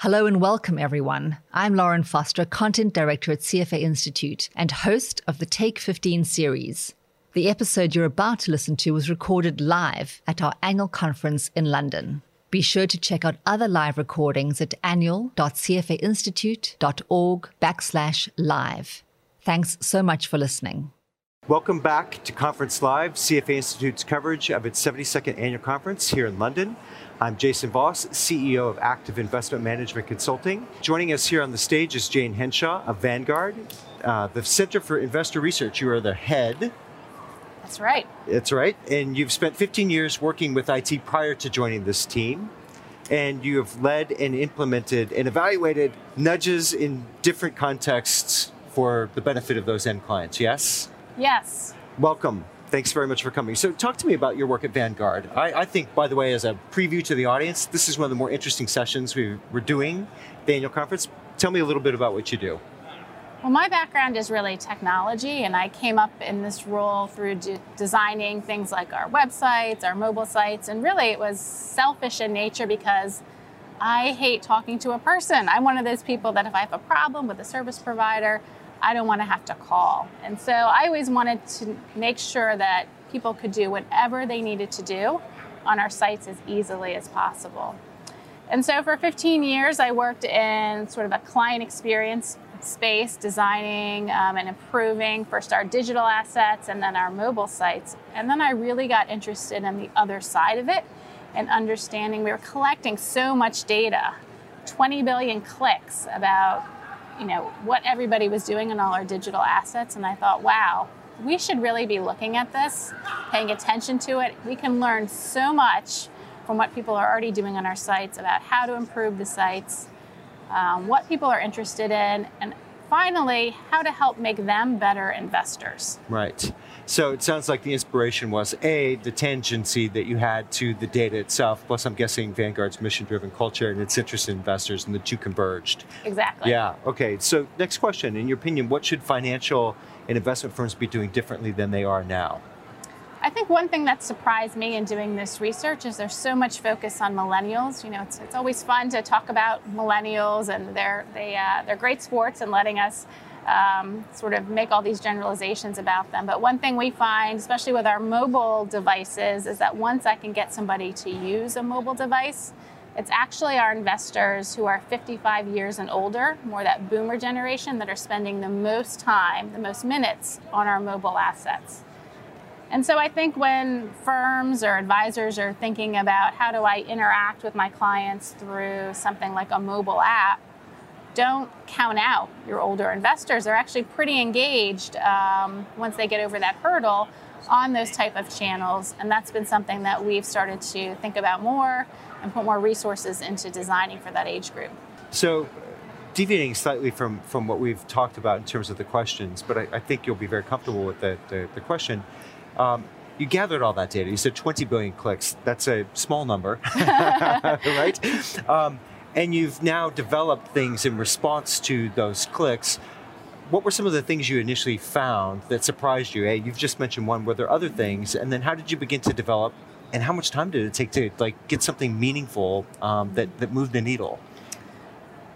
Hello and welcome, everyone. I'm Lauren Foster, Content Director at CFA Institute and host of the Take 15 series. The episode you're about to listen to was recorded live at our annual conference in London. Be sure to check out other live recordings at annual.cfainstitute.org backslash live. Thanks so much for listening. Welcome back to Conference Live, CFA Institute's coverage of its 72nd annual conference here in London. I'm Jason Voss, CEO of Active Investment Management Consulting. Joining us here on the stage is Jane Henshaw of Vanguard, uh, the Center for Investor Research. You are the head. That's right. That's right. And you've spent 15 years working with IT prior to joining this team. And you have led and implemented and evaluated nudges in different contexts for the benefit of those end clients, yes? Yes. Welcome. Thanks very much for coming. So, talk to me about your work at Vanguard. I, I, think, by the way, as a preview to the audience, this is one of the more interesting sessions we, were doing, the annual conference. Tell me a little bit about what you do. Well, my background is really technology, and I came up in this role through de- designing things like our websites, our mobile sites, and really it was selfish in nature because I hate talking to a person. I'm one of those people that if I have a problem with a service provider, I don't want to have to call. And so I always wanted to make sure that people could do whatever they needed to do on our sites as easily as possible. And so for 15 years, I worked in sort of a client experience space, designing um, and improving first our digital assets and then our mobile sites. And then I really got interested in the other side of it and understanding we were collecting so much data 20 billion clicks about you know what everybody was doing in all our digital assets and i thought wow we should really be looking at this paying attention to it. We can learn so much from what people are already doing on our sites about how to improve the sites um, what people are interested in and finally how to help make them better investors. Right so it sounds like the inspiration was A, the tangency that you had to the data itself, plus I'm guessing Vanguard's mission driven culture and its interest in investors, and the two converged. Exactly. Yeah, okay. So, next question. In your opinion, what should financial and investment firms be doing differently than they are now? I think one thing that surprised me in doing this research is there's so much focus on millennials. You know, it's, it's always fun to talk about millennials and they're, they, uh, they're great sports and letting us um, sort of make all these generalizations about them. But one thing we find, especially with our mobile devices, is that once I can get somebody to use a mobile device, it's actually our investors who are 55 years and older, more that boomer generation, that are spending the most time, the most minutes on our mobile assets. And so I think when firms or advisors are thinking about how do I interact with my clients through something like a mobile app, don't count out your older investors. They're actually pretty engaged um, once they get over that hurdle on those type of channels, and that's been something that we've started to think about more and put more resources into designing for that age group. So, deviating slightly from from what we've talked about in terms of the questions, but I, I think you'll be very comfortable with the the, the question. Um, you gathered all that data. You said 20 billion clicks. That's a small number, right? Um, and you've now developed things in response to those clicks. What were some of the things you initially found that surprised you? Hey, you've just mentioned one. Were there other things? And then how did you begin to develop? And how much time did it take to like get something meaningful um, that that moved the needle?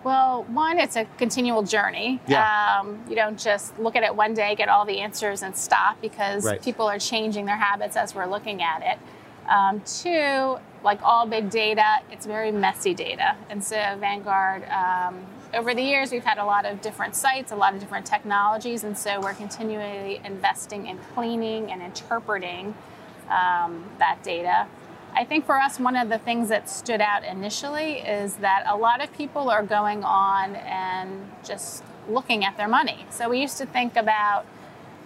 Well, one, it's a continual journey. Yeah. Um, you don't just look at it one day, get all the answers, and stop because right. people are changing their habits as we're looking at it. Um, two, like all big data, it's very messy data. And so, Vanguard, um, over the years, we've had a lot of different sites, a lot of different technologies, and so we're continually investing in cleaning and interpreting um, that data. I think for us, one of the things that stood out initially is that a lot of people are going on and just looking at their money. So, we used to think about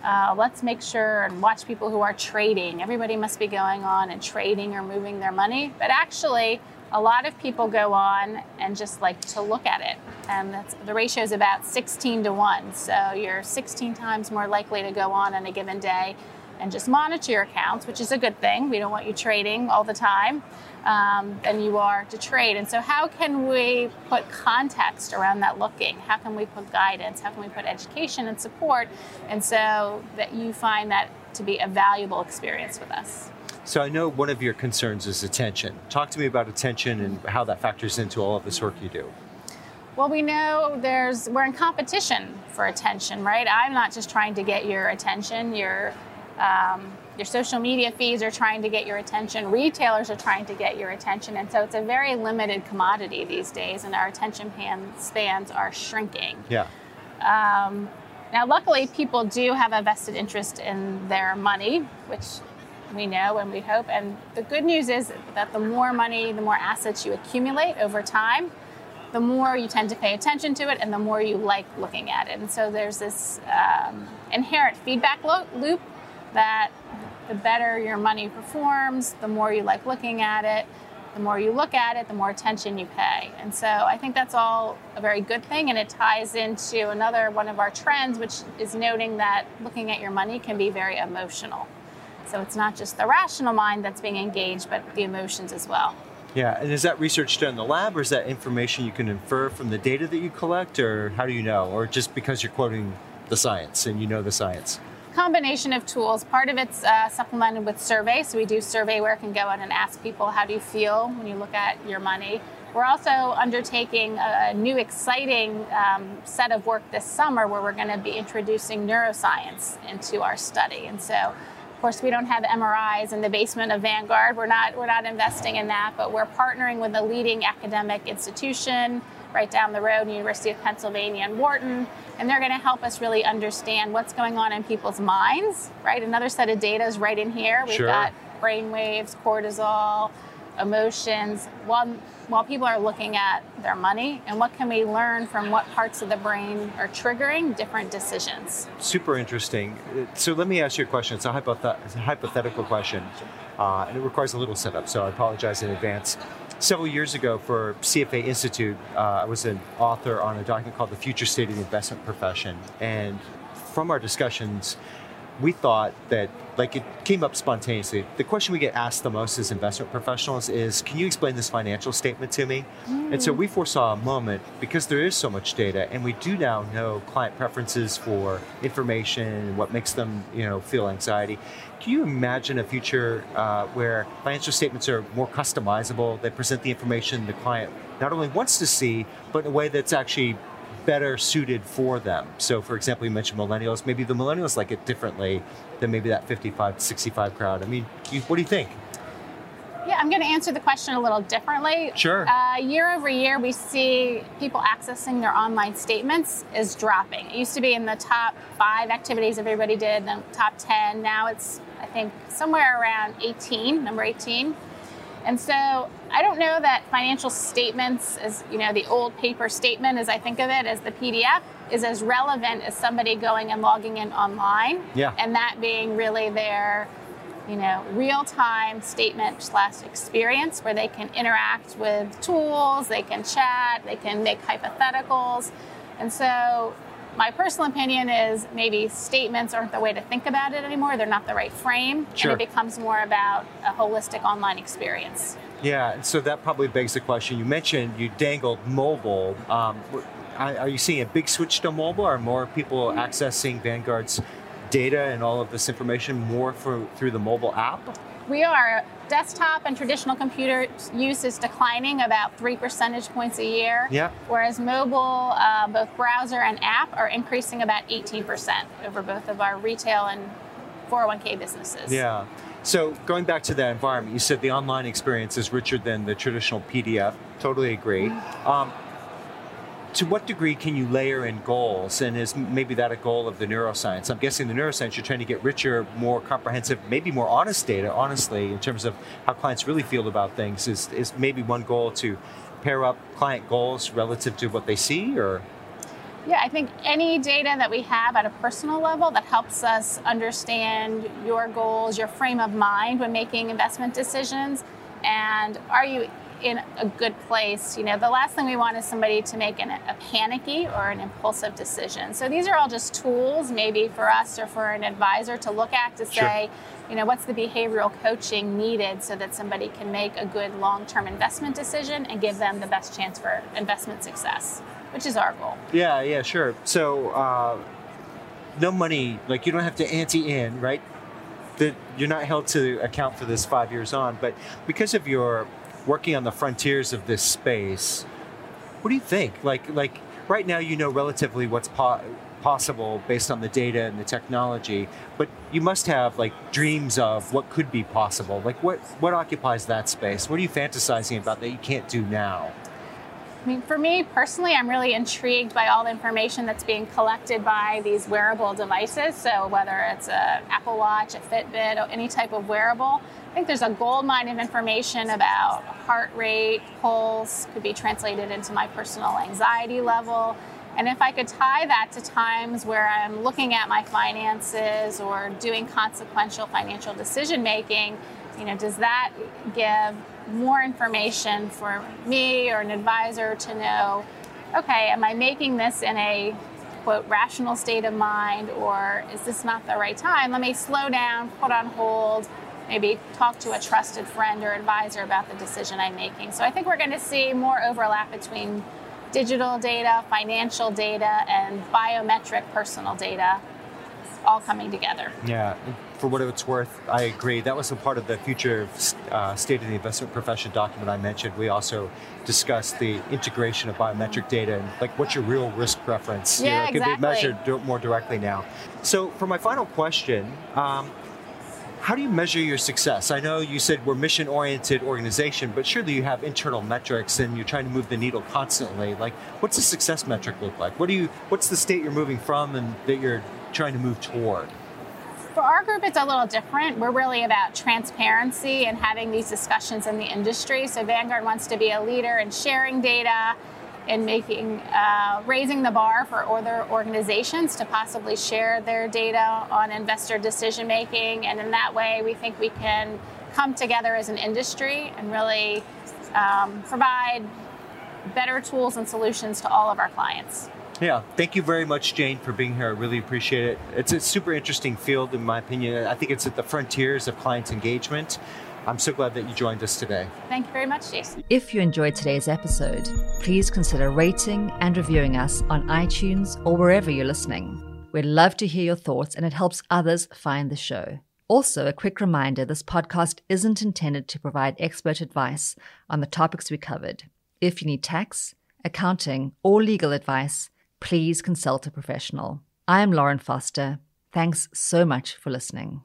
uh, let's make sure and watch people who are trading. Everybody must be going on and trading or moving their money. But actually, a lot of people go on and just like to look at it. And the ratio is about 16 to 1. So you're 16 times more likely to go on on a given day and just monitor your accounts, which is a good thing. We don't want you trading all the time um, than you are to trade. And so, how can we put context around that looking? How can we put guidance? How can we put education and support? And so that you find that to be a valuable experience with us. So I know one of your concerns is attention. Talk to me about attention and how that factors into all of this work you do. Well, we know there's we're in competition for attention, right? I'm not just trying to get your attention. Your um, your social media feeds are trying to get your attention. Retailers are trying to get your attention, and so it's a very limited commodity these days, and our attention spans are shrinking. Yeah. Um, now, luckily, people do have a vested interest in their money, which we know and we hope. And the good news is that the more money, the more assets you accumulate over time, the more you tend to pay attention to it and the more you like looking at it. And so there's this um, inherent feedback lo- loop that the better your money performs, the more you like looking at it, the more you look at it, the more attention you pay. And so I think that's all a very good thing, and it ties into another one of our trends, which is noting that looking at your money can be very emotional. So it's not just the rational mind that's being engaged, but the emotions as well. Yeah, and is that research done in the lab, or is that information you can infer from the data that you collect, or how do you know? Or just because you're quoting the science and you know the science? Combination of tools. Part of it's uh, supplemented with survey. So we do survey work and go out and ask people, how do you feel when you look at your money? We're also undertaking a new exciting um, set of work this summer where we're going to be introducing neuroscience into our study. And so of course, we don't have MRIs in the basement of Vanguard. We're not we're not investing in that, but we're partnering with a leading academic institution right down the road, University of Pennsylvania and Wharton, and they're going to help us really understand what's going on in people's minds. Right, another set of data is right in here. We've sure. got brain waves, cortisol, emotions. While while people are looking at their money and what can we learn from what parts of the brain are triggering different decisions. Super interesting. So let me ask you a question. It's a, it's a hypothetical question, uh, and it requires a little setup. So I apologize in advance. Several years ago, for CFA Institute, uh, I was an author on a document called "The Future State of the Investment Profession," and from our discussions we thought that like it came up spontaneously. The question we get asked the most as investment professionals is, "Can you explain this financial statement to me?" Mm. And so we foresaw a moment because there is so much data, and we do now know client preferences for information and what makes them, you know, feel anxiety. Can you imagine a future uh, where financial statements are more customizable? They present the information the client not only wants to see, but in a way that's actually better suited for them. So, for example, you mentioned millennials. Maybe the millennials like it differently than maybe that 55 to 65 crowd. I mean, what do you think? Yeah, I'm going to answer the question a little differently. Sure. Uh, year over year, we see people accessing their online statements is dropping. It used to be in the top five activities everybody did, then top 10. Now it's, I think, somewhere around 18, number 18. And so I don't know that financial statements, as you know, the old paper statement, as I think of it, as the PDF, is as relevant as somebody going and logging in online. Yeah. And that being really their, you know, real-time statement slash experience where they can interact with tools, they can chat, they can make hypotheticals. And so my personal opinion is maybe statements aren't the way to think about it anymore. They're not the right frame. Sure. And it becomes more about a holistic online experience. Yeah, so that probably begs the question. You mentioned you dangled mobile. Um, are you seeing a big switch to mobile? Are more people accessing Vanguard's data and all of this information more for, through the mobile app? We are. Desktop and traditional computer use is declining about three percentage points a year. Yeah. Whereas mobile, uh, both browser and app, are increasing about 18% over both of our retail and 401k businesses. Yeah. So going back to that environment, you said the online experience is richer than the traditional PDF. Totally agree. Um, to what degree can you layer in goals and is maybe that a goal of the neuroscience i'm guessing the neuroscience you're trying to get richer more comprehensive maybe more honest data honestly in terms of how clients really feel about things is, is maybe one goal to pair up client goals relative to what they see or yeah, I think any data that we have at a personal level that helps us understand your goals, your frame of mind when making investment decisions, and are you in a good place. You know, the last thing we want is somebody to make an, a panicky or an impulsive decision. So these are all just tools, maybe for us or for an advisor to look at to say, sure. you know, what's the behavioral coaching needed so that somebody can make a good long-term investment decision and give them the best chance for investment success, which is our goal. Yeah, yeah, sure. So. Uh, no money, like you don't have to ante in, right? That you're not held to account for this five years on, but because of your working on the frontiers of this space, what do you think? Like, like right now, you know relatively what's po- possible based on the data and the technology, but you must have like dreams of what could be possible. Like, what what occupies that space? What are you fantasizing about that you can't do now? I mean, for me personally, I'm really intrigued by all the information that's being collected by these wearable devices. So whether it's a Apple Watch, a Fitbit, any type of wearable, I think there's a gold mine of information about heart rate, pulse, could be translated into my personal anxiety level. And if I could tie that to times where I'm looking at my finances or doing consequential financial decision making, you know, does that give more information for me or an advisor to know, okay, am I making this in a quote rational state of mind or is this not the right time? Let me slow down, put on hold, maybe talk to a trusted friend or advisor about the decision I'm making. So I think we're going to see more overlap between digital data, financial data, and biometric personal data all coming together. Yeah, for what it's worth, I agree. That was a part of the future uh, state of the investment profession document I mentioned. We also discussed the integration of biometric data and like what's your real risk preference. Yeah, you know, it exactly. can be measured more directly now. So for my final question, um, how do you measure your success? I know you said we're mission oriented organization, but surely you have internal metrics and you're trying to move the needle constantly. Like what's the success metric look like? What do you what's the state you're moving from and that you're trying to move toward? For our group, it's a little different. We're really about transparency and having these discussions in the industry. So Vanguard wants to be a leader in sharing data and making uh, raising the bar for other organizations to possibly share their data on investor decision making. And in that way, we think we can come together as an industry and really um, provide better tools and solutions to all of our clients. Yeah, thank you very much, Jane, for being here. I really appreciate it. It's a super interesting field, in my opinion. I think it's at the frontiers of client engagement. I'm so glad that you joined us today. Thank you very much, Jason. If you enjoyed today's episode, please consider rating and reviewing us on iTunes or wherever you're listening. We'd love to hear your thoughts, and it helps others find the show. Also, a quick reminder this podcast isn't intended to provide expert advice on the topics we covered. If you need tax, accounting, or legal advice, please consult a professional. I am Lauren Foster. Thanks so much for listening.